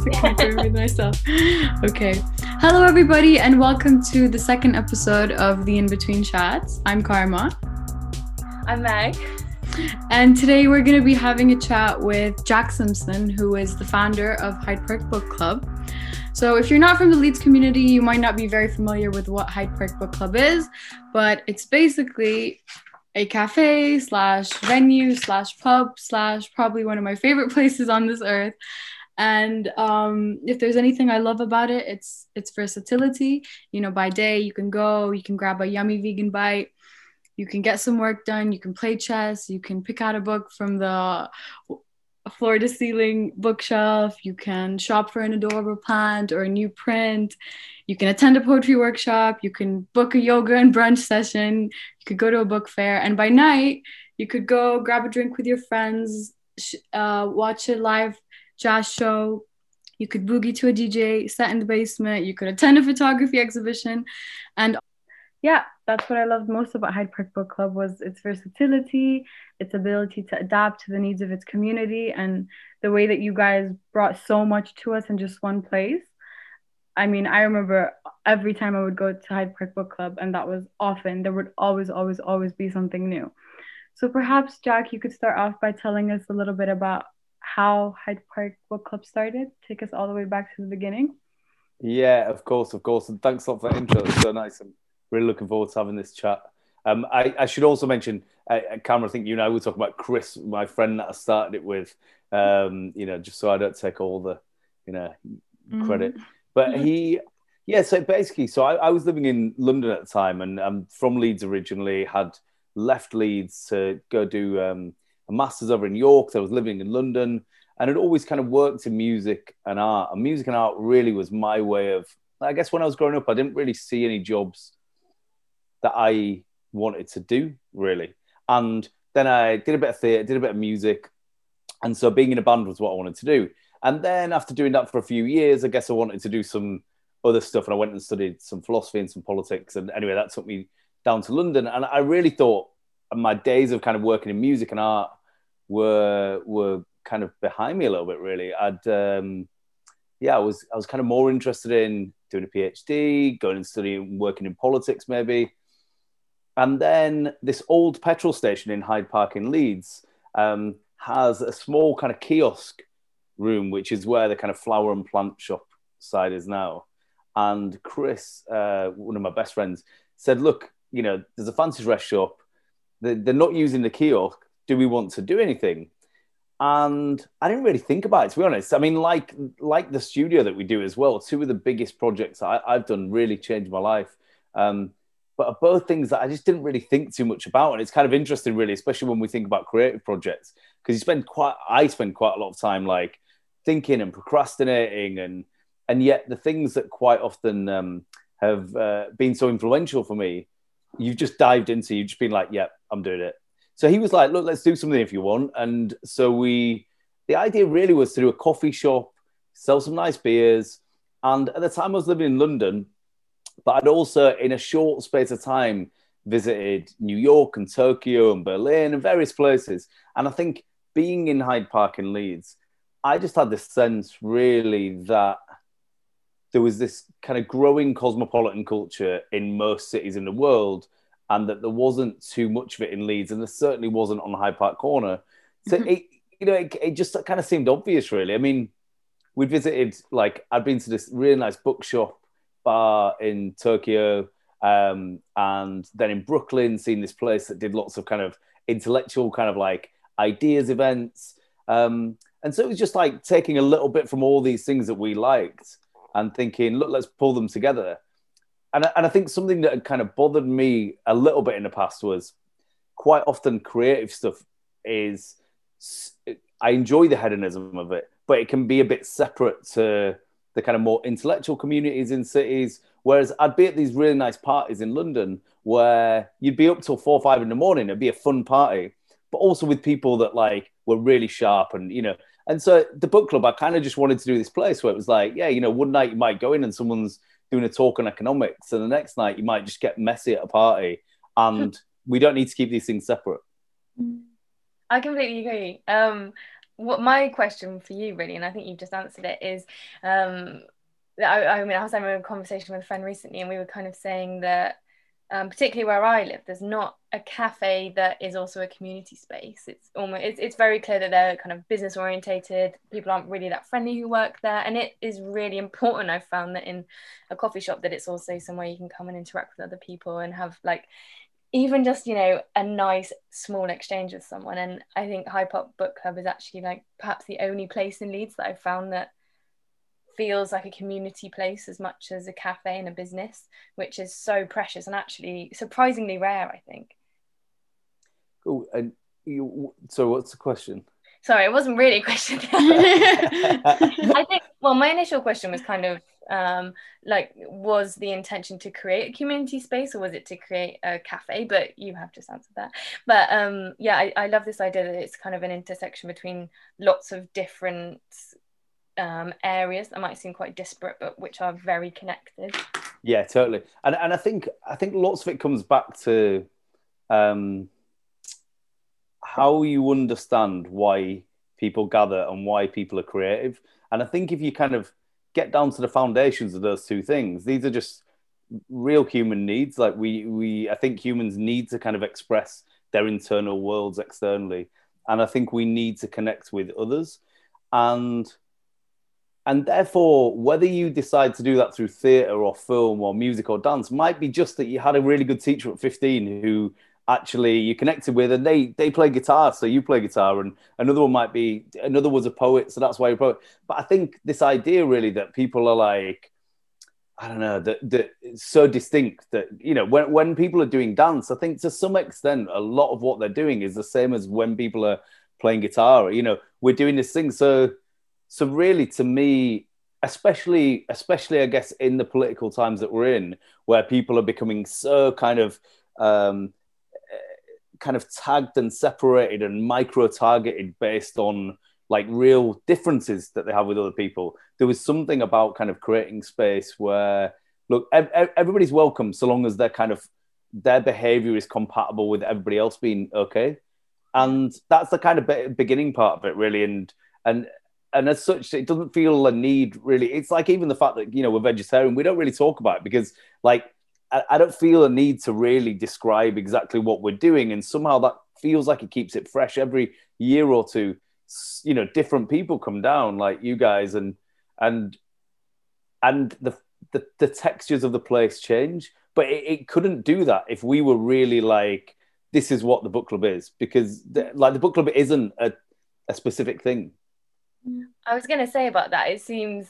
Just confirming myself. Okay. Hello, everybody, and welcome to the second episode of the In Between Chats. I'm Karma. I'm Meg. And today we're going to be having a chat with Jack Simpson, who is the founder of Hyde Park Book Club. So, if you're not from the Leeds community, you might not be very familiar with what Hyde Park Book Club is, but it's basically a cafe slash venue slash pub slash probably one of my favorite places on this earth and um, if there's anything i love about it it's its versatility you know by day you can go you can grab a yummy vegan bite you can get some work done you can play chess you can pick out a book from the floor to ceiling bookshelf. You can shop for an adorable plant or a new print. You can attend a poetry workshop. You can book a yoga and brunch session. You could go to a book fair. And by night, you could go grab a drink with your friends, uh, watch a live jazz show. You could boogie to a DJ set in the basement. You could attend a photography exhibition. And yeah, that's what I loved most about Hyde Park Book Club was its versatility, its ability to adapt to the needs of its community, and the way that you guys brought so much to us in just one place. I mean, I remember every time I would go to Hyde Park Book Club, and that was often, there would always, always, always be something new. So perhaps, Jack, you could start off by telling us a little bit about how Hyde Park Book Club started. Take us all the way back to the beginning. Yeah, of course, of course. And thanks a lot for the intro. It's so nice. And really looking forward to having this chat. Um, I, I, should also mention, uh, Cameron, I think you and I were talking about Chris, my friend that I started it with, um, you know, just so I don't take all the, you know, credit. Mm. But he, yeah, so basically, so I, I, was living in London at the time and I'm from Leeds originally, had left Leeds to go do um, a master's over in York. So I was living in London and it always kind of worked in music and art. And music and art really was my way of, I guess when I was growing up, I didn't really see any jobs that I wanted to do, really. And then I did a bit of theatre, did a bit of music. And so being in a band was what I wanted to do. And then after doing that for a few years, I guess I wanted to do some other stuff. And I went and studied some philosophy and some politics. And anyway, that took me down to London. And I really thought my days of kind of working in music and art were were kind of behind me a little bit, really. I'd um, yeah, I was I was kind of more interested in doing a PhD, going and studying, working in politics, maybe. And then this old petrol station in Hyde Park in Leeds um, has a small kind of kiosk room, which is where the kind of flower and plant shop side is now. And Chris, uh, one of my best friends, said, Look, you know, there's a fancy dress shop. They're, they're not using the kiosk. Do we want to do anything? and I didn't really think about it to be honest. I mean, like like the studio that we do as well. Two of the biggest projects I, have done really changed my life. Um, but both things that I just didn't really think too much about. And it's kind of interesting, really, especially when we think about creative projects, because you spend quite, I spend quite a lot of time like thinking and procrastinating, and and yet the things that quite often um, have uh, been so influential for me, you've just dived into. You've just been like, "Yep, yeah, I'm doing it." So he was like, "Look, let's do something if you want." And so we, the idea really was to do a coffee shop, sell some nice beers, and at the time I was living in London but I'd also, in a short space of time, visited New York and Tokyo and Berlin and various places. And I think being in Hyde Park in Leeds, I just had this sense really that there was this kind of growing cosmopolitan culture in most cities in the world, and that there wasn't too much of it in Leeds, and there certainly wasn't on Hyde Park Corner. So mm-hmm. it, you know, it, it just kind of seemed obvious, really. I mean, we visited like I'd been to this really nice bookshop bar in Tokyo, um, and then in Brooklyn, seen this place that did lots of kind of intellectual kind of like ideas events. Um, and so it was just like taking a little bit from all these things that we liked and thinking, look, let's pull them together. And, and I think something that had kind of bothered me a little bit in the past was quite often creative stuff is I enjoy the hedonism of it, but it can be a bit separate to the kind of more intellectual communities in cities. Whereas I'd be at these really nice parties in London where you'd be up till four or five in the morning. It'd be a fun party, but also with people that like were really sharp and, you know, and so the book club, I kind of just wanted to do this place where it was like, yeah, you know, one night you might go in and someone's doing a talk on economics, and the next night you might just get messy at a party, and we don't need to keep these things separate. I completely agree. Um, what my question for you really, and I think you've just answered it, is um, I, I mean I was having a conversation with a friend recently, and we were kind of saying that um, particularly where I live, there's not a cafe that is also a community space. It's almost it's, it's very clear that they're kind of business orientated. People aren't really that friendly who work there, and it is really important. I've found that in a coffee shop that it's also somewhere you can come and interact with other people and have like even just you know a nice small exchange with someone. And I think Hyde Park Book Club is actually like perhaps the only place in Leeds that I've found that feels like a community place as much as a cafe and a business, which is so precious and actually surprisingly rare, I think. Cool. And you, so, what's the question? Sorry, it wasn't really a question. I think, well, my initial question was kind of um, like, was the intention to create a community space or was it to create a cafe? But you have just answered that. But um, yeah, I, I love this idea that it's kind of an intersection between lots of different um, areas that might seem quite disparate, but which are very connected. Yeah, totally. And and I think I think lots of it comes back to um, how you understand why people gather and why people are creative. And I think if you kind of get down to the foundations of those two things, these are just real human needs. Like we we I think humans need to kind of express their internal worlds externally. And I think we need to connect with others. And and therefore, whether you decide to do that through theatre or film or music or dance might be just that you had a really good teacher at 15 who actually you connected with and they they play guitar so you play guitar. And another one might be another was a poet so that's why you're a poet. But i think this idea really that people are like i don't know that that so distinct that you know when, when people are doing dance i think to some extent a lot of what they're doing is the same as when people are playing guitar. You know we're doing this thing so so really, to me, especially especially I guess in the political times that we're in, where people are becoming so kind of um, kind of tagged and separated and micro targeted based on like real differences that they have with other people. There was something about kind of creating space where look, ev- everybody's welcome so long as they're kind of their behavior is compatible with everybody else being okay. And that's the kind of beginning part of it, really. And and and as such, it doesn't feel a need really. It's like even the fact that you know we're vegetarian, we don't really talk about it because like I, I don't feel a need to really describe exactly what we're doing, and somehow that feels like it keeps it fresh every year or two. You know, different people come down like you guys, and and and the the, the textures of the place change, but it, it couldn't do that if we were really like this is what the book club is because the, like the book club isn't a, a specific thing I was going to say about that. It seems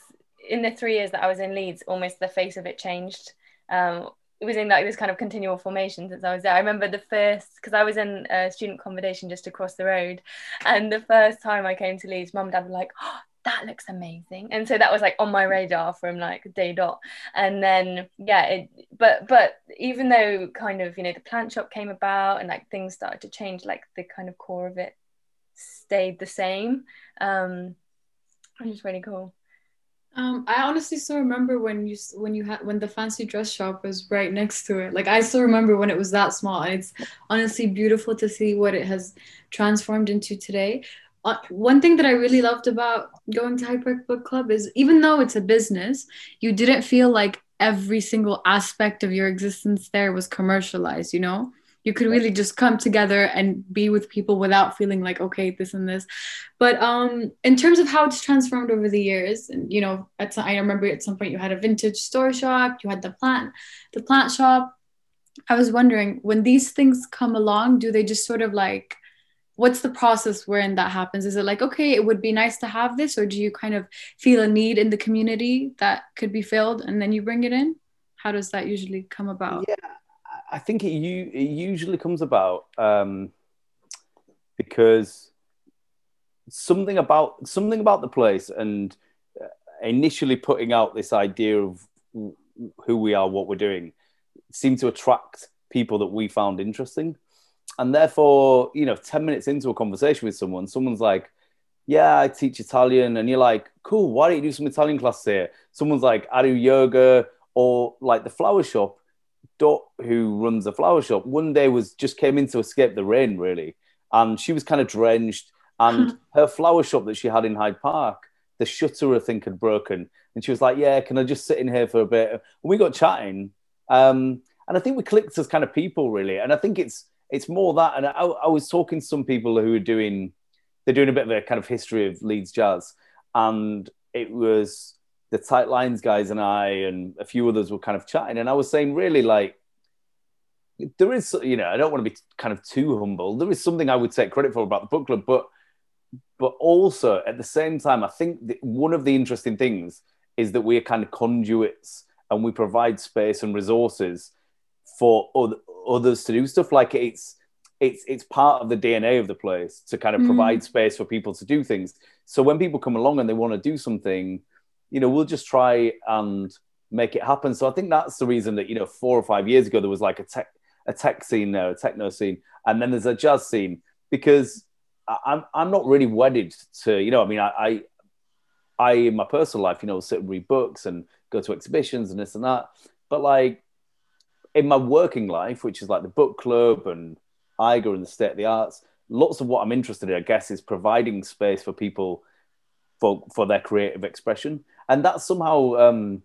in the three years that I was in Leeds, almost the face of it changed. Um, it was in like this kind of continual formation since I was there. I remember the first because I was in a student accommodation just across the road, and the first time I came to Leeds, mum and dad were like, oh, "That looks amazing," and so that was like on my radar from like day dot. And then yeah, it, but but even though kind of you know the plant shop came about and like things started to change, like the kind of core of it stayed the same. Um, which is really cool. Um, I honestly still remember when you when you had when the fancy dress shop was right next to it. Like I still remember when it was that small. And it's honestly beautiful to see what it has transformed into today. Uh, one thing that I really loved about going to Hyde Park Book Club is even though it's a business, you didn't feel like every single aspect of your existence there was commercialized. You know, you could really just come together and be with people without feeling like okay this and this. But um in terms of how it's transformed over the years and you know at some, i remember at some point you had a vintage store shop you had the plant the plant shop. I was wondering when these things come along do they just sort of like what's the process wherein that happens? Is it like okay it would be nice to have this or do you kind of feel a need in the community that could be filled and then you bring it in? How does that usually come about? Yeah I think it, it usually comes about um, because something about something about the place and uh, initially putting out this idea of who we are, what we're doing, seemed to attract people that we found interesting. And therefore, you know, 10 minutes into a conversation with someone, someone's like, Yeah, I teach Italian. And you're like, Cool, why don't you do some Italian classes here? Someone's like, I do yoga or like the flower shop. Dot, who runs a flower shop, one day was just came in to escape the rain, really. And she was kind of drenched and her flower shop that she had in Hyde Park, the shutter I think had broken, and she was like, "Yeah, can I just sit in here for a bit?" And we got chatting, um, and I think we clicked as kind of people really, and I think it's it's more that. And I, I was talking to some people who are doing they're doing a bit of a kind of history of Leeds jazz, and it was the tight lines guys and I and a few others were kind of chatting, and I was saying really like there is you know I don't want to be kind of too humble. There is something I would take credit for about the book club, but but also at the same time, I think one of the interesting things is that we're kind of conduits and we provide space and resources for other, others to do stuff. Like it's it's it's part of the DNA of the place to kind of mm. provide space for people to do things. So when people come along and they want to do something, you know, we'll just try and make it happen. So I think that's the reason that you know four or five years ago there was like a tech a tech scene there, a techno scene, and then there's a jazz scene because I'm I'm not really wedded to you know I mean I I, I in my personal life you know sit and read books and go to exhibitions and this and that, but like in my working life, which is like the book club and IGA and the state of the arts, lots of what I'm interested in, I guess, is providing space for people for for their creative expression, and that somehow um,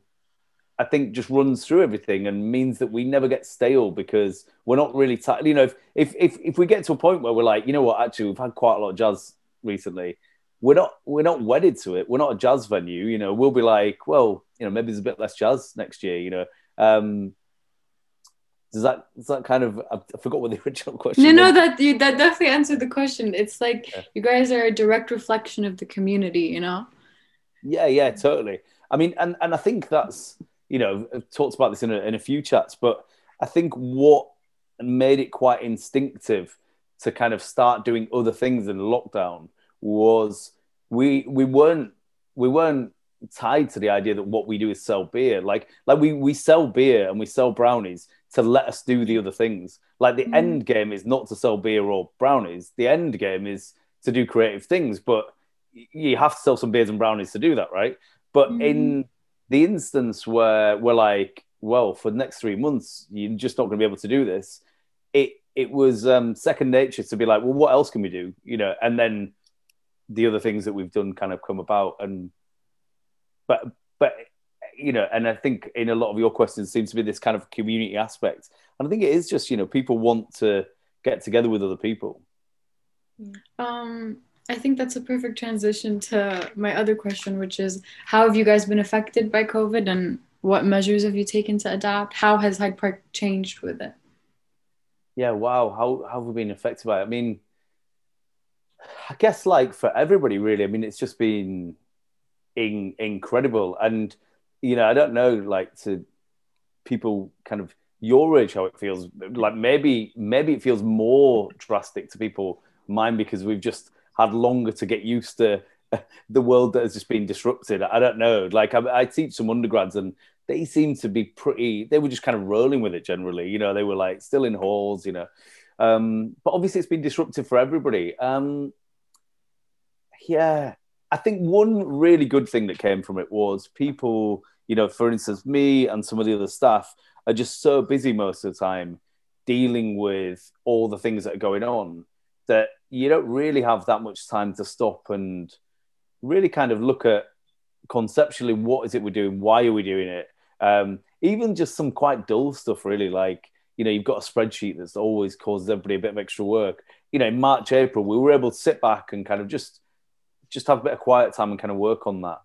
I think just runs through everything and means that we never get stale because we're not really tired. You know, if, if if if we get to a point where we're like, you know what, actually, we've had quite a lot of jazz recently. We're not we're not wedded to it. We're not a jazz venue. You know, we'll be like, well, you know, maybe there's a bit less jazz next year. You know, um, does that does that kind of I forgot what the original question? No, was. no, that you that definitely answered the question. It's like yeah. you guys are a direct reflection of the community. You know. Yeah, yeah, totally. I mean, and and I think that's you know I've talked about this in a, in a few chats, but I think what made it quite instinctive to kind of start doing other things in lockdown was we we weren't we weren't tied to the idea that what we do is sell beer. Like like we we sell beer and we sell brownies to let us do the other things. Like the mm. end game is not to sell beer or brownies. The end game is to do creative things, but you have to sell some beers and brownies to do that, right? But mm. in the instance where we're like, well, for the next three months, you're just not going to be able to do this. It it was um, second nature to be like, well, what else can we do? You know, and then the other things that we've done kind of come about. And but but you know, and I think in a lot of your questions seems to be this kind of community aspect. And I think it is just, you know, people want to get together with other people. Um, I think that's a perfect transition to my other question, which is how have you guys been affected by COVID and what measures have you taken to adapt? How has Hyde Park changed with it? Yeah, wow. How, how have we been affected by it? I mean, I guess like for everybody, really. I mean, it's just been in, incredible. And you know, I don't know, like to people kind of your age how it feels. Like maybe maybe it feels more drastic to people mine because we've just had longer to get used to the world that has just been disrupted. I don't know. Like I, I teach some undergrads and they seem to be pretty. They were just kind of rolling with it generally. You know, they were like still in halls. You know, um, but obviously it's been disruptive for everybody. Um, yeah, I think one really good thing that came from it was people you know, for instance, me and some of the other staff are just so busy most of the time dealing with all the things that are going on that you don't really have that much time to stop and really kind of look at conceptually what is it we're doing, why are we doing it, um, even just some quite dull stuff, really like you know you've got a spreadsheet that's always causes everybody a bit of extra work. You know, in March, April, we were able to sit back and kind of just just have a bit of quiet time and kind of work on that.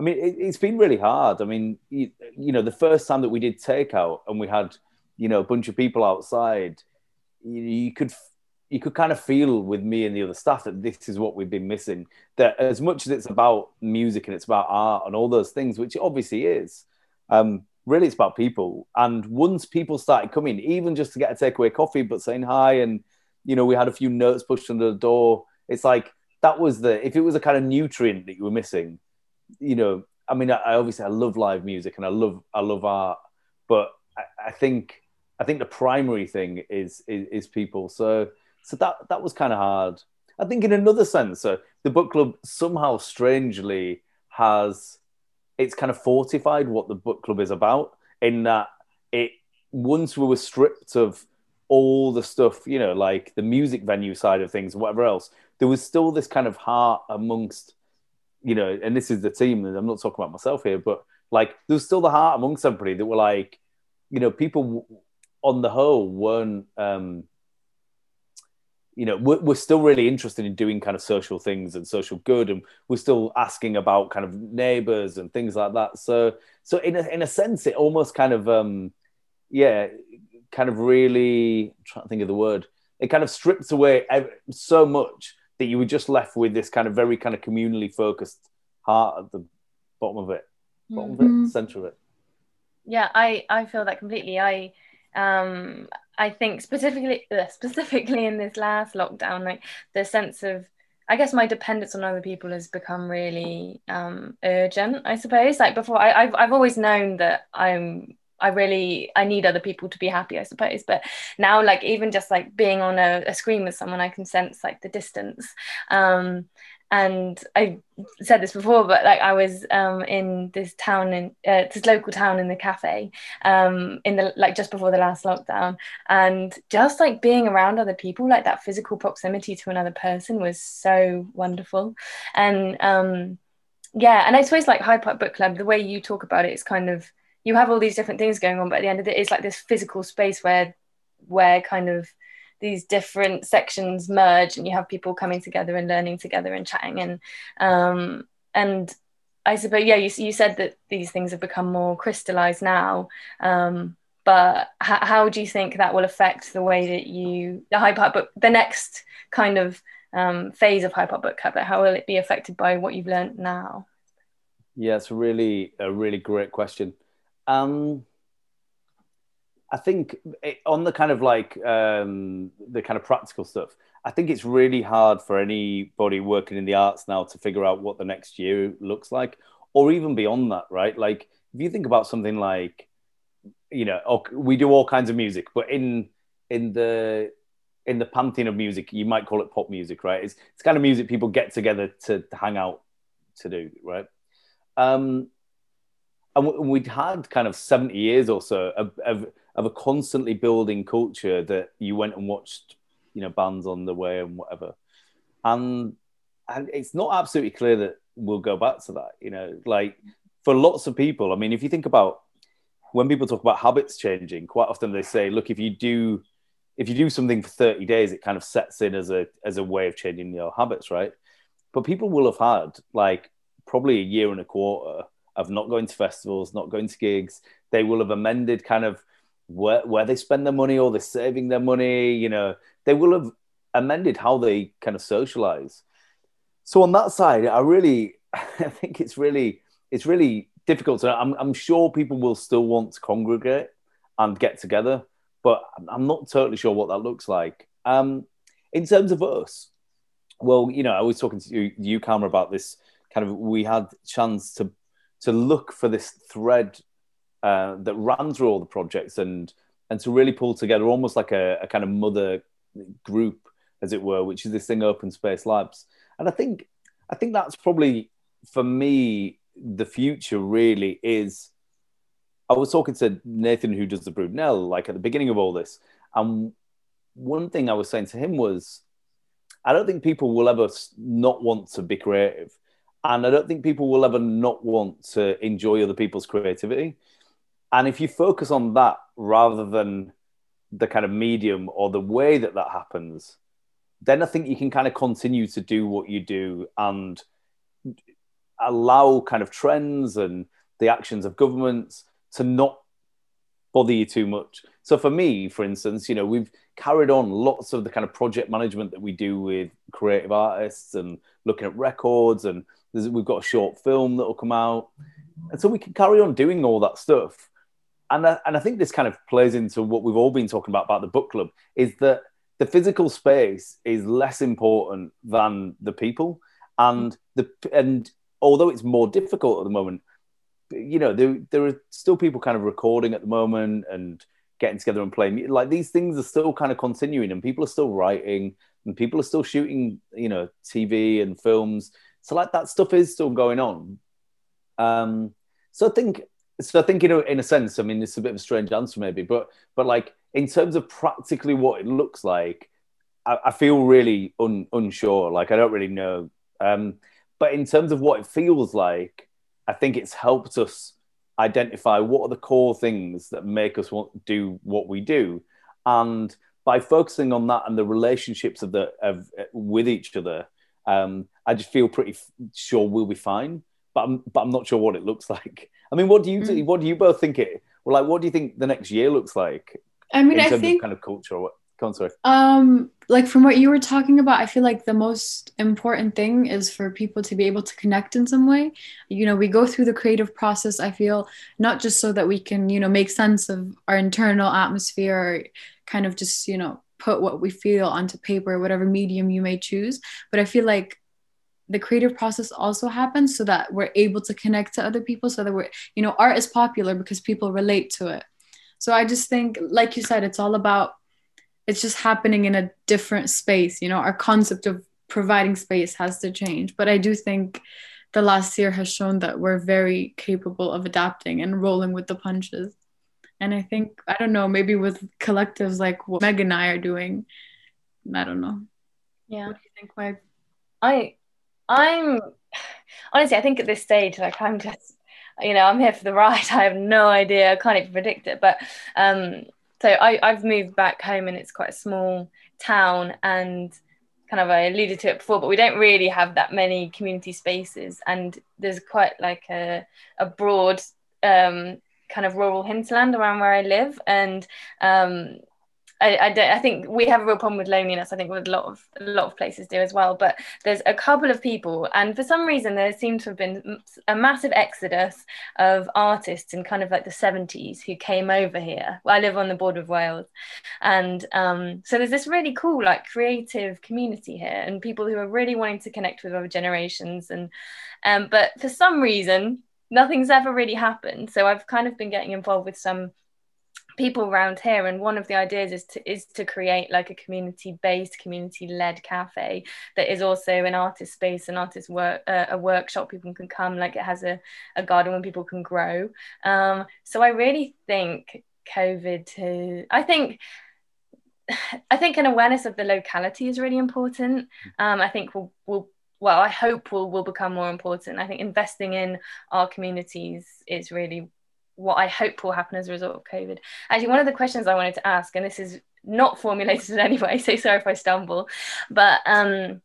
I mean, it, has been really hard. I mean, you, you, know, the first time that we did takeout and we had, you know, a bunch of people outside, you, you could you could kind of feel with me and the other staff that this is what we've been missing. That as much as it's about music and it's about art and all those things, which it obviously is, um, really it's about people. And once people started coming, even just to get a takeaway coffee, but saying hi, and you know, we had a few notes pushed under the door. It's like that was the if it was a kind of nutrient that you were missing, you know, I mean, I, I, obviously I love live music and I love I love art, but I, I think I think the primary thing is, is, is people. So so that that was kind of hard. I think in another sense, so the book club somehow strangely has it's kind of fortified what the book club is about in that it once we were stripped of all the stuff, you know, like the music venue side of things whatever else, there was still this kind of heart amongst, you know, and this is the team, and I'm not talking about myself here, but like there was still the heart amongst everybody that were like, you know, people on the whole weren't. Um, you know we're, we're still really interested in doing kind of social things and social good and we're still asking about kind of neighbors and things like that so so in a, in a sense it almost kind of um yeah kind of really I'm trying to think of the word it kind of strips away so much that you were just left with this kind of very kind of communally focused heart at the bottom of it bottom mm-hmm. of it mm-hmm. center of it yeah i i feel that completely i um I think specifically specifically in this last lockdown, like the sense of I guess my dependence on other people has become really um, urgent. I suppose like before, I, I've I've always known that I'm I really I need other people to be happy, I suppose. But now, like even just like being on a, a screen with someone, I can sense like the distance. Um, and I said this before, but like I was um, in this town in uh, this local town in the cafe um, in the like just before the last lockdown, and just like being around other people, like that physical proximity to another person was so wonderful, and um, yeah, and I suppose like Hyde Park Book Club, the way you talk about it is kind of you have all these different things going on, but at the end of it, it's like this physical space where where kind of these different sections merge and you have people coming together and learning together and chatting. And um, and I suppose yeah you, you said that these things have become more crystallized now. Um, but h- how do you think that will affect the way that you the Hyde book the next kind of um, phase of Hyde book club how will it be affected by what you've learned now? Yeah it's really a really great question um, I think it, on the kind of like um, the kind of practical stuff, I think it's really hard for anybody working in the arts now to figure out what the next year looks like, or even beyond that, right? Like if you think about something like, you know, we do all kinds of music, but in in the in the pantheon of music, you might call it pop music, right? It's it's kind of music people get together to, to hang out to do, right? Um, and we'd had kind of 70 years or so of, of, of, a constantly building culture that you went and watched you know bands on the way and whatever. And and it's not absolutely clear that we'll go back to that you know like for lots of people. I mean if you think about when people talk about habits changing quite often they say look if you do if you do something for 30 days it kind of sets in as a as a way of changing your habits right? But people will have had like probably a year and a quarter of not going to festivals, not going to gigs. They will have amended kind of where, where they spend their money or they're saving their money. You know, they will have amended how they kind of socialize. So on that side, I really, I think it's really, it's really difficult. So I'm, I'm sure people will still want to congregate and get together, but I'm not totally sure what that looks like. Um, in terms of us, well, you know, I was talking to you, you Camera, about this kind of. We had chance to to look for this thread uh, that ran through all the projects and and to really pull together almost like a, a, kind of mother group, as it were, which is this thing, Open Space Labs. And I think I think that's probably for me the future. Really is. I was talking to Nathan, who does the Brudenell, like at the beginning of all this, and one thing I was saying to him was, I don't think people will ever not want to be creative and I don't think people will ever not want to enjoy other people's creativity. And if you focus on that rather than the kind of medium or the way that that happens, then I think you can kind of continue to do what you do and allow kind of trends and the actions of governments to not bother you too much. So for me, for instance, you know, we've carried on lots of the kind of project management that we do with creative artists and looking at records and there's, we've got a short film that will come out, and so we can carry on doing all that stuff. And I, and I think this kind of plays into what we've all been talking about about the book club is that the physical space is less important than the people, and the and although it's more difficult at the moment, you know there there are still people kind of recording at the moment and getting together and playing like these things are still kind of continuing and people are still writing and people are still shooting you know tv and films so like that stuff is still going on. Um, so I think so I think in a, in a sense, I mean, it's a bit of a strange answer maybe, but but like in terms of practically what it looks like, I, I feel really un, unsure. Like I don't really know. Um, but in terms of what it feels like, I think it's helped us identify what are the core things that make us want do what we do, and by focusing on that and the relationships of the of with each other, um, I just feel pretty sure we'll be fine. But I'm but I'm not sure what it looks like. I mean, what do you mm. what do you both think it? Well, like, what do you think the next year looks like? I mean, I think kind of culture. Or what? Come on, Um, like from what you were talking about, I feel like the most important thing is for people to be able to connect in some way. You know, we go through the creative process. I feel not just so that we can, you know, make sense of our internal atmosphere, or kind of just, you know, put what we feel onto paper, whatever medium you may choose. But I feel like the creative process also happens so that we're able to connect to other people so that we're you know art is popular because people relate to it. So i just think like you said it's all about it's just happening in a different space you know our concept of providing space has to change. But i do think the last year has shown that we're very capable of adapting and rolling with the punches. And i think i don't know maybe with collectives like what meg and i are doing i don't know. Yeah. What do you think meg? I i'm honestly i think at this stage like i'm just you know i'm here for the ride. I have no idea. I can't even predict it. But um so I, I've moved back home and it's quite a small town and kind of I alluded to it before, but we don't really have that many community spaces and there's quite like a, a broad um, kind of rural hinterland around where I live. And um, I, I, I think we have a real problem with loneliness. I think with a lot of a lot of places do as well. But there's a couple of people, and for some reason there seems to have been a massive exodus of artists in kind of like the 70s who came over here. I live on the border of Wales, and um, so there's this really cool like creative community here, and people who are really wanting to connect with other generations. And um, but for some reason nothing's ever really happened. So I've kind of been getting involved with some people around here and one of the ideas is to is to create like a community based community led cafe that is also an artist space an artist work uh, a workshop people can come like it has a, a garden where people can grow um, so i really think covid to i think I think an awareness of the locality is really important. Um, I think we'll, we'll well, I hope will will become more important. I think investing in our communities is really what I hope will happen as a result of COVID. Actually, one of the questions I wanted to ask, and this is not formulated in any way, so sorry if I stumble, but um,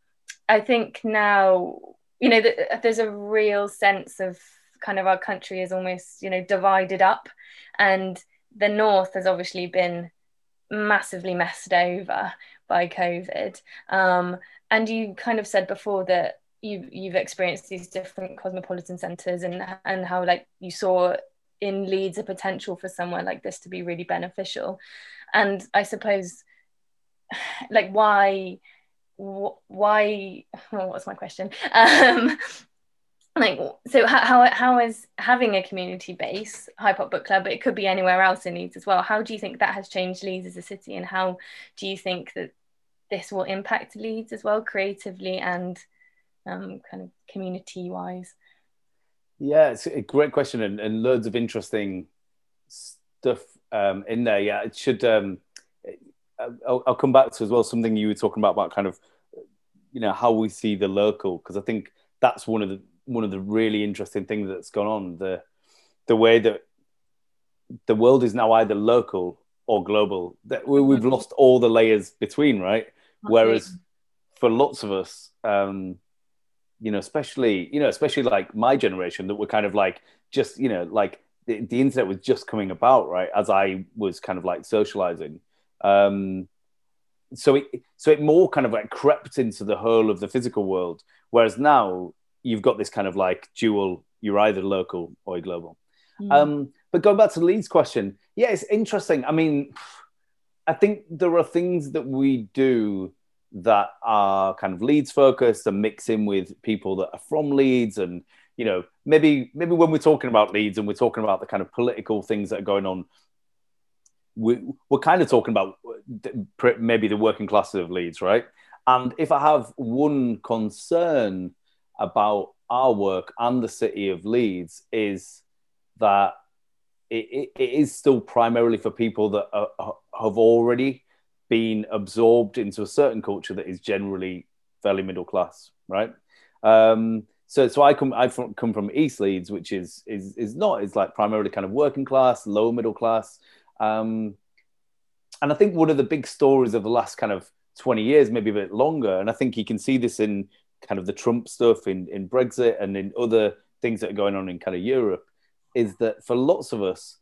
I think now, you know, that there's a real sense of kind of our country is almost, you know, divided up, and the North has obviously been massively messed over by COVID. Um, and you kind of said before that you you've experienced these different cosmopolitan centers and and how like you saw in Leeds a potential for somewhere like this to be really beneficial. And i suppose like why why oh, what's my question? Um like so how, how is having a community base Park book club but it could be anywhere else in leeds as well how do you think that has changed leeds as a city? And how do you think that this will impact leeds as well creatively and um, kind of community wise yeah, it's a great question and, and loads of interesting stuff um, in there. Yeah, it should. Um, I'll, I'll, come back to as well something you were talking about about kind of you know how we see the local because I think that's one of the one of the really interesting things that's gone on the the way that the world is now either local or global that we've mm-hmm. lost all the layers between right whereas for lots of us um, you know, especially, you know, especially like my generation that were kind of like just, you know, like the, the internet was just coming about, right? As I was kind of like socializing. Um, so it so it more kind of like crept into the whole of the physical world. Whereas now you've got this kind of like dual, you're either local or global. Mm. Um, but going back to Leeds' question, yeah, it's interesting. I mean, I think there are things that we do that are kind of Leeds focused and mix in with people that are from Leeds and you know maybe maybe when we're talking about Leeds and we're talking about the kind of political things that are going on we, we're kind of talking about maybe the working classes of Leeds right? And if I have one concern about our work and the city of Leeds is that it, it, is still primarily for people that are, have already been absorbed into a certain culture that is generally fairly middle class, right? Um, so, so I come I come from East Leeds, which is is is not is like primarily kind of working class, lower middle class, um, and I think one of the big stories of the last kind of twenty years, maybe a bit longer, and I think you can see this in kind of the Trump stuff, in in Brexit, and in other things that are going on in kind of Europe, is that for lots of us,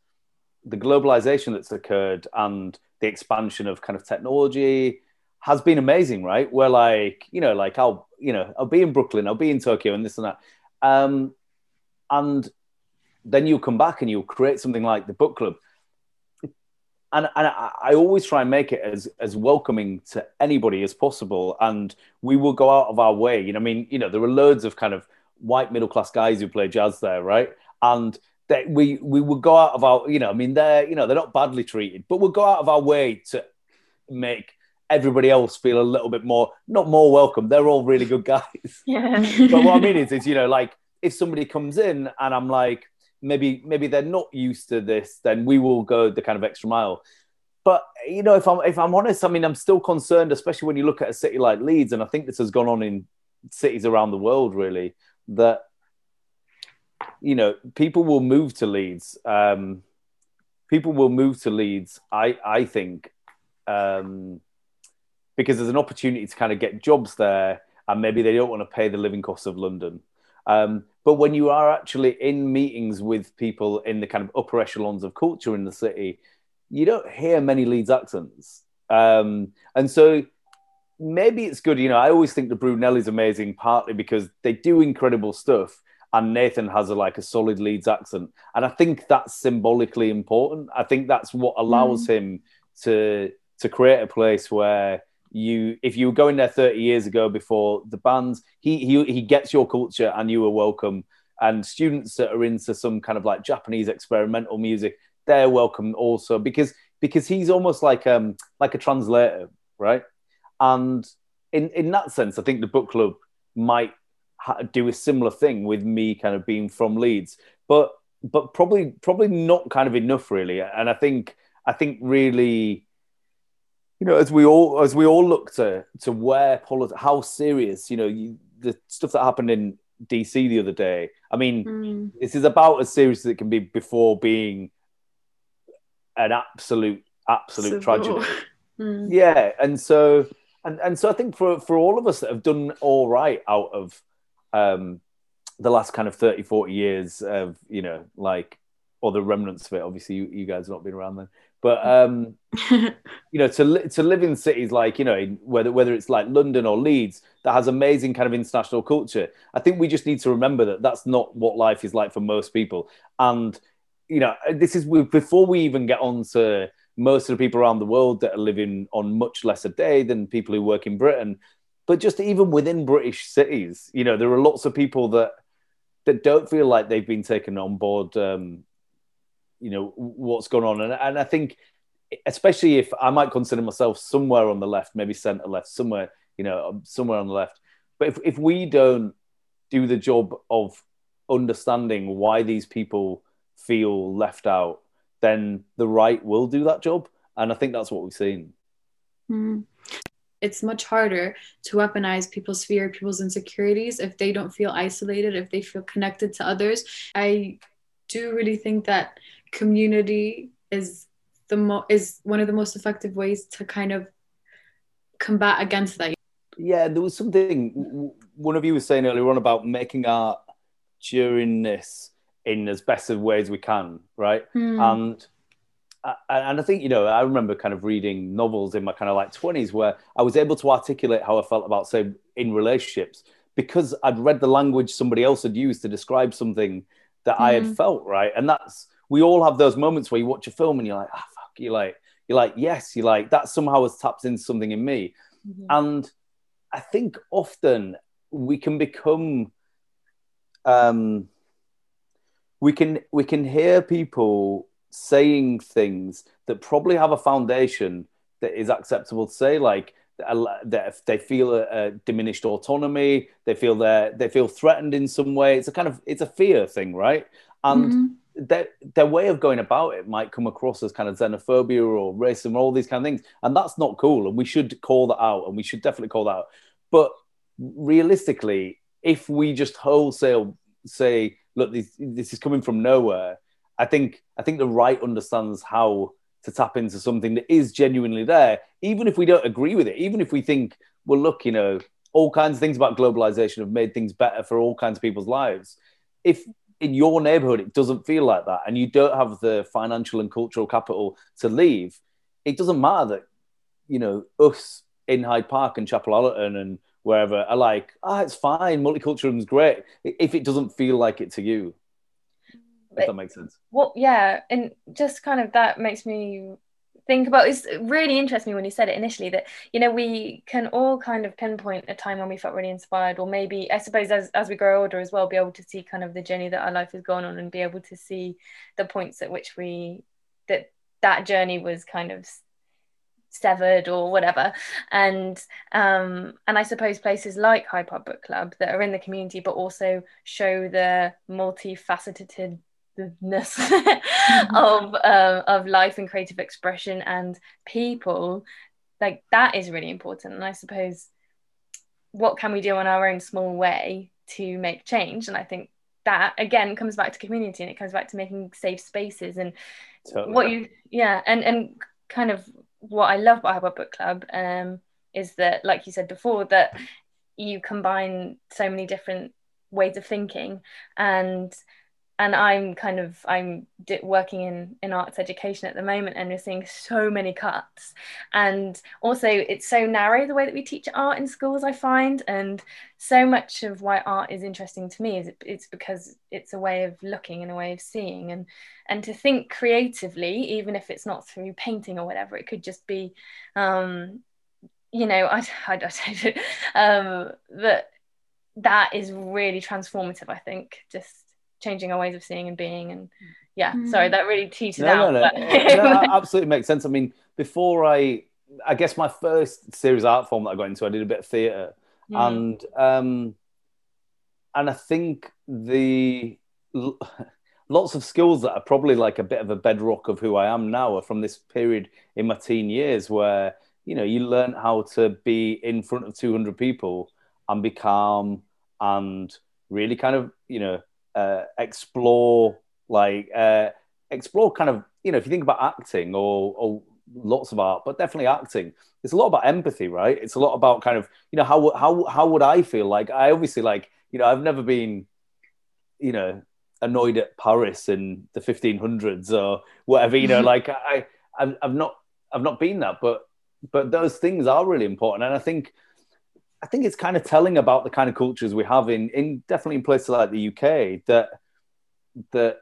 the globalization that's occurred and the expansion of kind of technology has been amazing, right? Where like, you know, like I'll, you know, I'll be in Brooklyn, I'll be in Tokyo and this and that. Um, and then you'll come back and you'll create something like the book club. And, and I, I always try and make it as, as welcoming to anybody as possible. And we will go out of our way. You know, I mean, you know, there are loads of kind of white middle class guys who play jazz there, right? And that we we would go out of our, you know, I mean, they're you know they're not badly treated, but we'll go out of our way to make everybody else feel a little bit more not more welcome. They're all really good guys. Yeah. but what I mean is, is you know, like if somebody comes in and I'm like, maybe maybe they're not used to this, then we will go the kind of extra mile. But you know, if I'm if I'm honest, I mean, I'm still concerned, especially when you look at a city like Leeds, and I think this has gone on in cities around the world, really, that you know, people will move to Leeds. Um, people will move to Leeds. I I think um, because there's an opportunity to kind of get jobs there, and maybe they don't want to pay the living costs of London. Um, but when you are actually in meetings with people in the kind of upper echelons of culture in the city, you don't hear many Leeds accents. Um, and so maybe it's good. You know, I always think the Brudenell's amazing, partly because they do incredible stuff and Nathan has a like a solid Leeds accent, and I think that's symbolically important. I think that's what allows mm. him to to create a place where you, if you were going there thirty years ago before the bands, he he he gets your culture and you are welcome. And students that are into some kind of like Japanese experimental music, they're welcome also because because he's almost like um like a translator, right? And in in that sense, I think the book club might do a similar thing with me kind of being from Leeds, but but probably probably not kind of enough really. And I think I think really, you know, as we all as we all look to to where politics, how serious, you know, you, the stuff that happened in DC the other day. I mean, mm. this is about as serious as it can be before being an absolute absolute tragedy. Mm. Yeah, and so and and so I think for for all of us that have done all right out of um, the last kind of 30, 40 years of, you know, like, or the remnants of it. Obviously, you, you guys have not been around then. But, um, you know, to, li- to live in cities like, you know, in, whether, whether it's like London or Leeds, that has amazing kind of international culture, I think we just need to remember that that's not what life is like for most people. And, you know, this is before we even get on to most of the people around the world that are living on much less a day than people who work in Britain but just even within British cities, you know, there are lots of people that that don't feel like they've been taken on board. Um, you know what's going on, and, and I think, especially if I might consider myself somewhere on the left, maybe centre left, somewhere you know, somewhere on the left. But if if we don't do the job of understanding why these people feel left out, then the right will do that job, and I think that's what we've seen. Mm it's much harder to weaponize people's fear, people's insecurities if they don't feel isolated, if they feel connected to others. I do really think that community is the mo- is one of the most effective ways to kind of combat against that. Yeah, there was something one of you was saying earlier on about making art during this in as best of ways we can, right? Mm. And and I think you know I remember kind of reading novels in my kind of like twenties where I was able to articulate how I felt about say in relationships because I'd read the language somebody else had used to describe something that mm-hmm. I had mm-hmm. felt right, and that's we all have those moments where you watch a film and you're like, ah, oh, fuck, you're like you're like yes, you're like that somehow has tapped into something in me, mm-hmm. and I think often we can become um we can we can hear people saying things that probably have a foundation that is acceptable to say, like that they feel a, a, diminished autonomy, they feel they they feel threatened in some way. It's a kind of it's a fear thing, right? And mm-hmm. their, their way of going about it might come across as kind of xenophobia or racism or all these kind of things. And that's not cool. And we should call that out and we should definitely call that out. But realistically, if we just wholesale say, look, this, this is coming from nowhere, I think I think the right understands how to tap into something that is genuinely there, even if we don't agree with it, even if we think, well, look, you know, all kinds of things about globalization have made things better for all kinds of people's lives. If in your neighborhood it doesn't feel like that and you don't have the financial and cultural capital to leave, it doesn't matter that, you know, us in Hyde Park and Chapel Allerton and wherever are like, ah, oh, it's fine, multiculturalism is great, if it doesn't feel like it to you. If that makes sense. Well, yeah, and just kind of that makes me think about it's really interests me when you said it initially that you know we can all kind of pinpoint a time when we felt really inspired or maybe i suppose as, as we grow older as well be able to see kind of the journey that our life has gone on and be able to see the points at which we that that journey was kind of severed or whatever and um and i suppose places like hyde park book club that are in the community but also show the multifaceted ness mm-hmm. of um, of life and creative expression and people like that is really important and i suppose what can we do in our own small way to make change and i think that again comes back to community and it comes back to making safe spaces and totally. what you yeah and and kind of what i love about our book club um is that like you said before that you combine so many different ways of thinking and and I'm kind of I'm working in in arts education at the moment, and we're seeing so many cuts, and also it's so narrow the way that we teach art in schools. I find, and so much of why art is interesting to me is it, it's because it's a way of looking and a way of seeing, and and to think creatively, even if it's not through painting or whatever, it could just be, um, you know, I I, don't um, that that is really transformative. I think just changing our ways of seeing and being and yeah mm. sorry that really teetered no, out no, no. no, absolutely makes sense i mean before i i guess my first serious art form that i got into i did a bit of theater mm. and um and i think the lots of skills that are probably like a bit of a bedrock of who i am now are from this period in my teen years where you know you learn how to be in front of 200 people and be calm and really kind of you know uh, explore like uh, explore kind of you know if you think about acting or, or lots of art but definitely acting it's a lot about empathy right? It's a lot about kind of you know how how how would i feel? Like i obviously like you know i've never been you know annoyed at paris in the 1500s or whatever you know like i I've, I've not i've not been that but but those things are really important. And i think I think it's kind of telling about the kind of cultures we have in, in definitely in places like the UK that that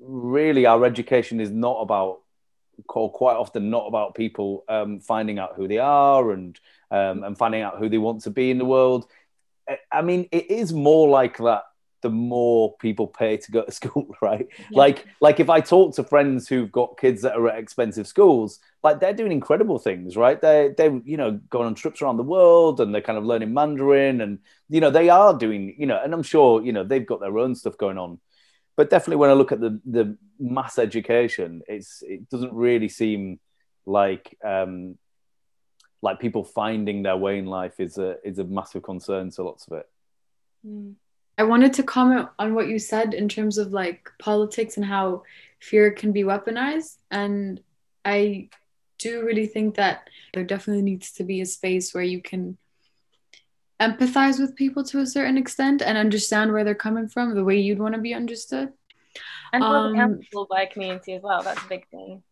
really our education is not about or quite often not about people um, finding out who they are and um, and finding out who they want to be in the world. I mean, it is more like that the more people pay to go to school, right? Yeah. Like, like if I talk to friends who've got kids that are at expensive schools, like they're doing incredible things, right? They they you know going on trips around the world and they're kind of learning Mandarin and you know they are doing you know, and I'm sure you know they've got their own stuff going on. But definitely, when I look at the the mass education, it's it doesn't really seem like um, like people finding their way in life is a is a massive concern to lots of it. Mm. I wanted to comment on what you said in terms of like politics and how fear can be weaponized. And I do really think that there definitely needs to be a space where you can empathize with people to a certain extent and understand where they're coming from the way you'd want to be understood. And um, accountable by a community as well. That's a big thing.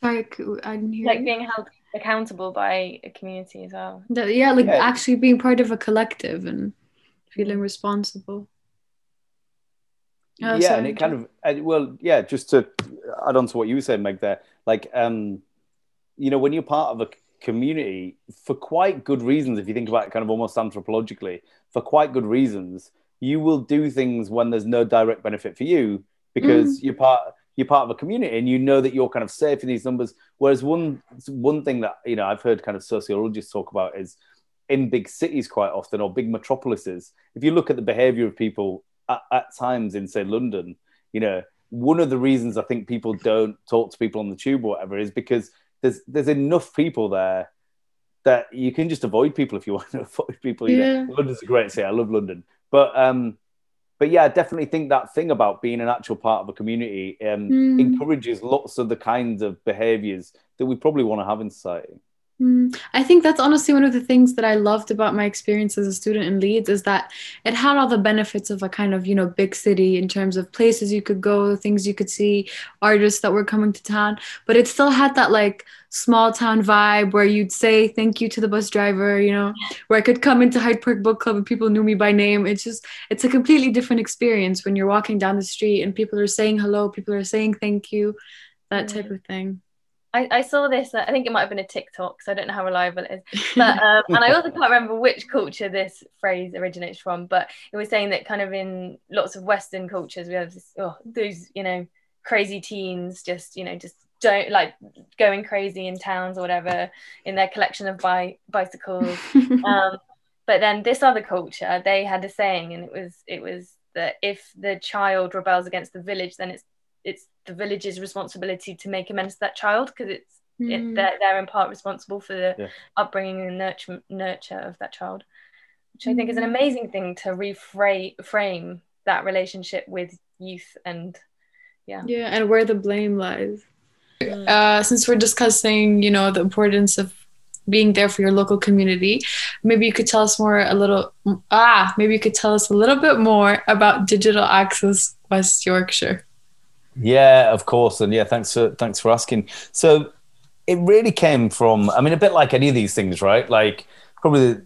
Sorry, I didn't hear. Like you. being held accountable by a community as well. yeah, like yeah. actually being part of a collective and feeling responsible. Oh, yeah, and it kind of uh, well, yeah. Just to add on to what you were saying, Meg, there, like, um, you know, when you're part of a community for quite good reasons, if you think about it, kind of almost anthropologically, for quite good reasons, you will do things when there's no direct benefit for you because mm. you're part you're part of a community and you know that you're kind of safe in these numbers. Whereas one one thing that you know I've heard kind of sociologists talk about is in big cities quite often or big metropolises, if you look at the behavior of people at, at times in say London, you know, one of the reasons I think people don't talk to people on the tube or whatever is because there's there's enough people there that you can just avoid people if you want to avoid people. Yeah. know, London's a great city. I love London, but um, but yeah, I definitely think that thing about being an actual part of a community um, Mm. encourages lots of the kinds of behaviours that we probably want to have in society. Mm, I think that's honestly one of the things that I loved about my experience as a student in Leeds is that it had all the benefits of a kind of, you know, big city in terms of places you could go, things you could see, artists that were coming to town, but it still had that like small town vibe where you'd say thank you to the bus driver, you know, where I could come into Hyde Park Book Club and people knew me by name. It's just it's a completely different experience when you're walking down the street and people are saying hello, people are saying thank you, that type of thing. I, I saw this. uh, I think it might have been a TikTok, so I don't know how reliable it is. But um, and I also can't remember which culture this phrase originates from. But it was saying that kind of in lots of Western cultures, we have this, oh, those you know crazy teens, just you know just don't like going crazy in towns or whatever in their collection of bi- bicycles. um, but then this other culture, they had a saying, and it was it was that if the child rebels against the village, then it's it's the village's responsibility to make amends to that child because it's it, Mm. they're, they're in part responsible for the Yeah. upbringing and nurture nurture of that child, which I think is an Mm. amazing thing to reframe that relationship with youth and Yeah, and where the blame lies. Mm. Uh, since we're discussing, you know, the importance of being there for your local community, maybe you could tell us more a little. Ah, maybe you could tell us a little bit more about Digital Access West Yorkshire. Yeah, of course, and yeah, thanks for thanks for asking. So it really came from, I mean, a bit like any of these things, right? Like probably the,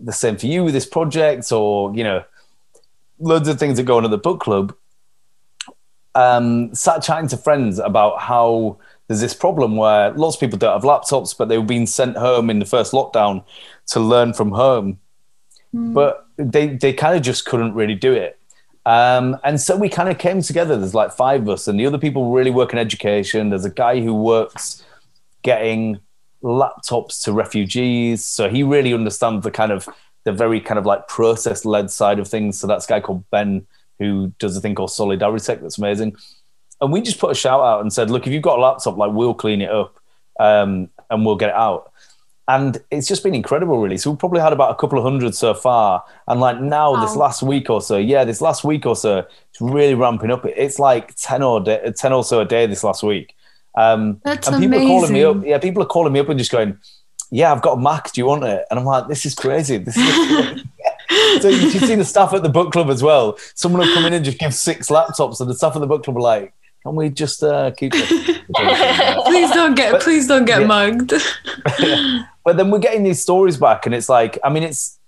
the same for you with this project, or you know, loads of things that go on at the book club. Um, sat chatting to friends about how there's this problem where lots of people don't have laptops, but they were being sent home in the first lockdown to learn from home, but they they kind of just couldn't really do it. Um, and so we kind of came together. There's like five of us, and the other people really work in education. There's a guy who works getting laptops to refugees, so he really understands the kind of the very kind of like process led side of things. So that's a guy called Ben who does a thing called Solidarity Tech that's amazing. And we just put a shout out and said, look, if you've got a laptop, like we'll clean it up um, and we'll get it out. And it's just been incredible, really. So we've probably had about a couple of hundred so far. And like now, this last week or so, yeah, this last week or so, it's really ramping up. It's like 10 or, day, 10 or so a day this last week. Um, That's and people are calling me up. Yeah, people are calling me up and just going, yeah, I've got a Mac. Do you want it? And I'm like, this is crazy. This is so you should see the staff at the book club as well. Someone will come in and just give six laptops, and the staff at the book club are like, "Can we just uh, keep please don't get, But- please don't get yeah. mugged. but then we're getting these stories back, and it's like, I mean, it's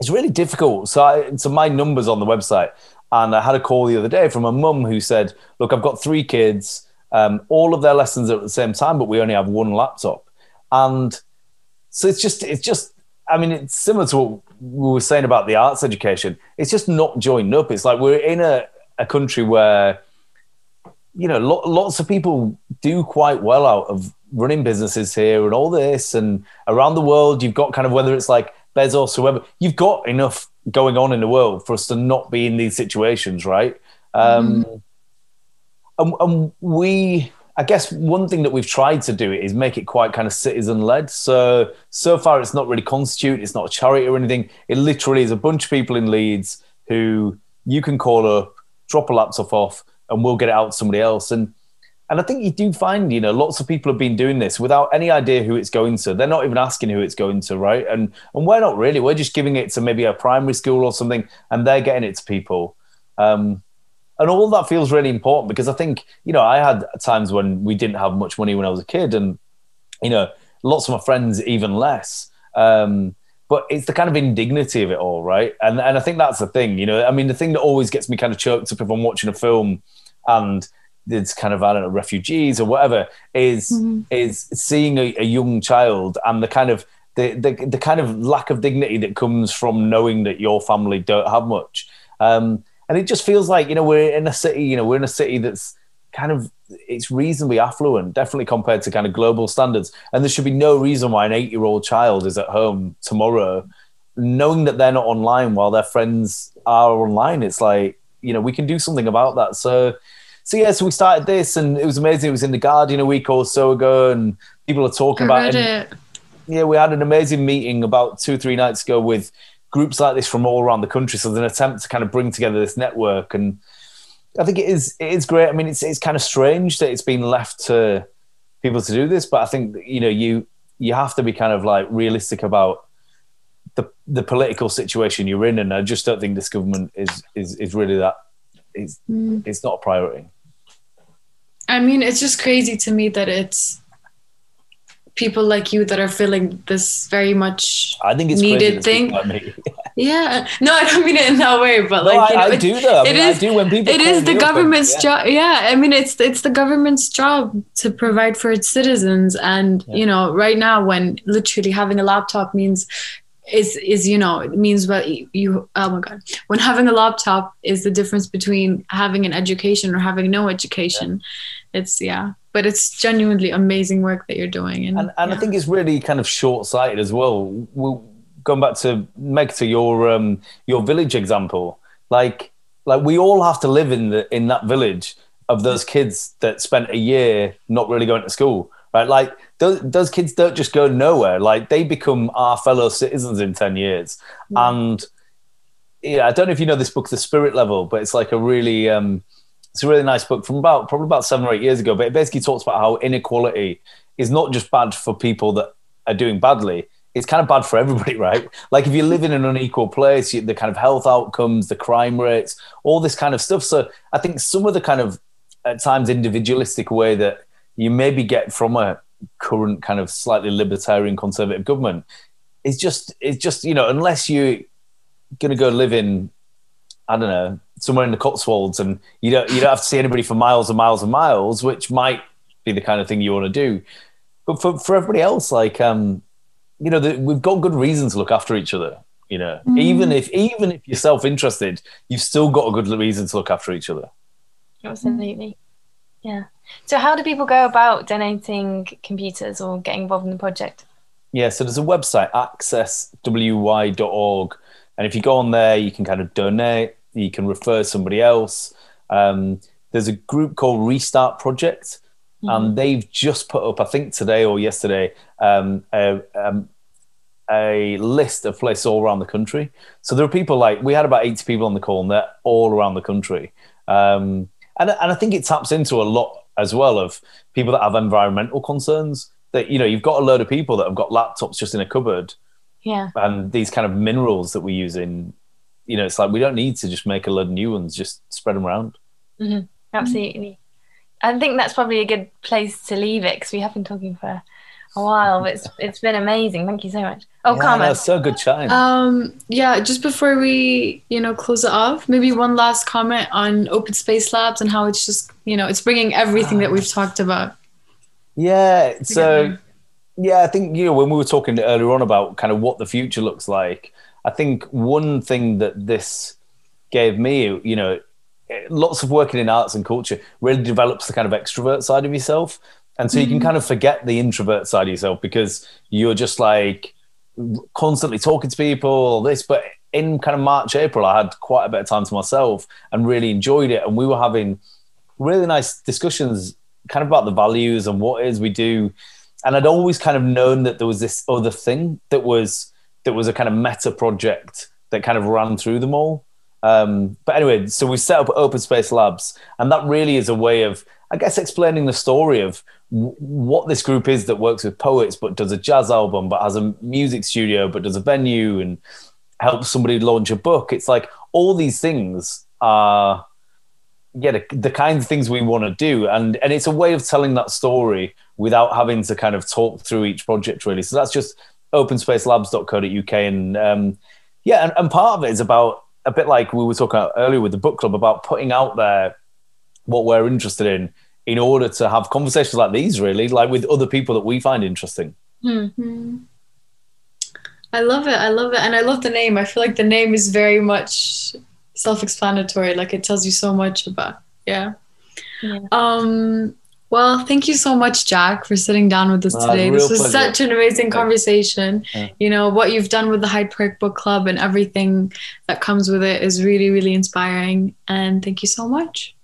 it's really difficult. So, I, so my numbers on the website, and I had a call the other day from a mum who said, "Look, I've got three kids. Um, all of their lessons are at the same time, but we only have one laptop." And so it's just, it's just. I mean, it's similar to what we were saying about the arts education. It's just not joined up. It's like we're in a, a country where you know, lo- lots of people do quite well out of running businesses here and all this, and around the world, you've got kind of whether it's like Bezos, or whoever, you've got enough going on in the world for us to not be in these situations, right? Um, and, and we, I guess, one thing that we've tried to do is make it quite kind of citizen led. So so far, it's not really constitute, it's not a charity or anything. It literally is a bunch of people in Leeds who you can call up, drop a laptop off, and we'll get it out to somebody else. And and I think you do find, you know, lots of people have been doing this without any idea who it's going to. They're not even asking who it's going to, right? And and we're not really. We're just giving it to maybe a primary school or something, and they're getting it to people. Um, and all that feels really important because I think, you know, I had times when we didn't have much money when I was a kid, and you know, lots of my friends even less. Um, but it's the kind of indignity of it all, right? And and I think that's the thing, you know. I mean, the thing that always gets me kind of choked up if I'm watching a film and it's kind of I don't know refugees or whatever is Mhm. is seeing a, a young child and the kind of the, the the kind of lack of dignity that comes from knowing that your family don't have much. Um, and it just feels like you know we're in a city, you know, we're in a city that's kind of it's reasonably affluent, definitely compared to kind of global standards. And there should be no reason why an eight-year-old child is at home tomorrow, knowing that they're not online while their friends are online. It's like you know we can do something about that. So so yeah, so we started this, and it was amazing. It was in the Guardian a week or so ago, and people are talking I about it. Yeah, we had an amazing meeting about two or three nights ago with groups like this from all around the country. So there's an attempt to kind of bring together this network, and I think it is it is great. I mean, it's it's kind of strange that it's been left to people to do this, but I think you know you you have to be kind of like realistic about the the political situation you're in, and I just don't think this government is is is really that. It's Mm. it's not a priority. I mean, it's just crazy to me that it's people like you that are feeling this very much. I think it's Needed crazy that people thing. Yeah, no, I don't mean it in that way, but No, like you know, I, I it- do though. I it mean, is- I do when people. it is the government's yeah. job yeah i mean it's it's the government's job to provide for its citizens and Yeah. you know right now when literally having a laptop means is is you know it means what you, you oh my god when having a laptop is the difference between having an education or having no education it's yeah but it's genuinely amazing work that you're doing and, and, and yeah. I think it's really kind of short sighted as well. we going back to Meg to your um, your village example, like like we all have to live in the in that village of those kids that spent a year not really going to school, right? Like those those kids don't just go nowhere. Like they become our fellow citizens in ten years, and yeah, I don't know if you know this book, The Spirit Level, but it's like a really um, it's a really nice book from about probably about seven or eight years ago. But it basically talks about how inequality is not just bad for people that are doing badly. It's kind of bad for everybody, right? Like if you live in an unequal place, you, the kind of health outcomes, the crime rates, all this kind of stuff. So I think some of the kind of at times individualistic way that you maybe get from a current kind of slightly libertarian conservative government is just it's just you know unless you're going to go live in I don't know somewhere in the Cotswolds and you don't you don't have to see anybody for miles and miles and miles, which might be the kind of thing you want to do. But for for everybody else, like um, you know, the, we've got good reason to look after each other. You know, Mhm. even if even if you're self interested, you've still got a good reason to look after each other. Absolutely. Yeah. So, how do people go about donating computers or getting involved in the project? Yeah, so there's a website, accesswy.org. And if you go on there, you can kind of donate, you can refer somebody else. Um, there's a group called Restart Project, and they've just put up, I think today or yesterday, um, a, um, a list of places all around the country. So there are people like, we had about 80 people on the call, and they're all around the country. Um, and, and I think it taps into a lot as well of people that have environmental concerns. That, you know, you've got a load of people that have got laptops just in a cupboard Yeah. and these kind of minerals that we use in you know it's like we don't need to just make a load of new ones just spread them around Absolutely. I think that's probably a good place to leave it because we have been talking for a while. But it's it's been amazing. Thank you so much. Oh, yeah, Karma. no, so good chatting Um, yeah, just before we, you know, close it off, maybe one last comment on Open Space Labs and how it's just, you know, it's bringing everything that we've talked about. yeah so together. Yeah i think you know when we were talking earlier on about kind of what the future looks like i think one thing that this gave me you know lots of working in arts and culture really develops the kind of extrovert side of yourself. And so you can Mhm. kind of forget the introvert side of yourself because you're just like constantly talking to people all this. But in kind of march april i had quite a bit of time to myself and really enjoyed it. And we were having really nice discussions kind of about the values and what it is we do and i'd always kind of known that there was this other thing that was that was a kind of meta project that kind of ran through them all. Um, but anyway so we set up open space labs and that really is a way of i guess explaining the story of what this group is that works with poets but does a jazz album but has a music studio but does a venue and helps somebody launch a book. It's like all these things are yeah the, the kinds of things we want to do. And and it's a way of telling that story without having to kind of talk through each project really so that's just openspacelabs.co.uk and um, yeah and, and part of it is about a bit like we were talking about earlier with the book club about putting out there what we're interested in in order to have conversations like these really like with other people that we find interesting Hmm. Hmm. I love it. I love it. And I love the name. I feel like the name is very much self-explanatory. Like it tells you so much about yeah. Yeah. Um well, thank you so much, Jack, for sitting down with us Uh, today. This was pleasure. such an amazing conversation. Yeah. You know, what you've done with the Hyde Park Book Club and everything that comes with it is really, really inspiring. And thank you so much.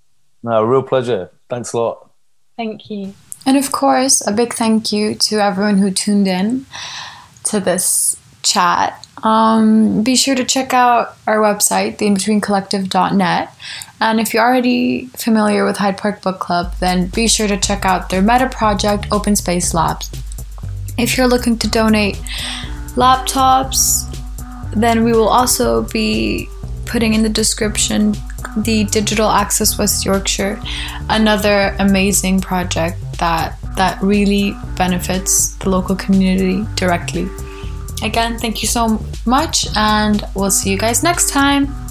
No, real pleasure. Thanks a lot. Thank you. And of course, a big thank you to everyone who tuned in to this chat. Um, be sure to check out our website, theinbetweencollective.net. And if you're already familiar with Hyde Park Book Club, then be sure to check out their meta project, Open Space Labs. If you're looking to donate laptops, then we will also be putting in the description the Digital Access West Yorkshire, another amazing project that that really benefits the local community directly. Again, thank you so much, and we'll see you guys next time.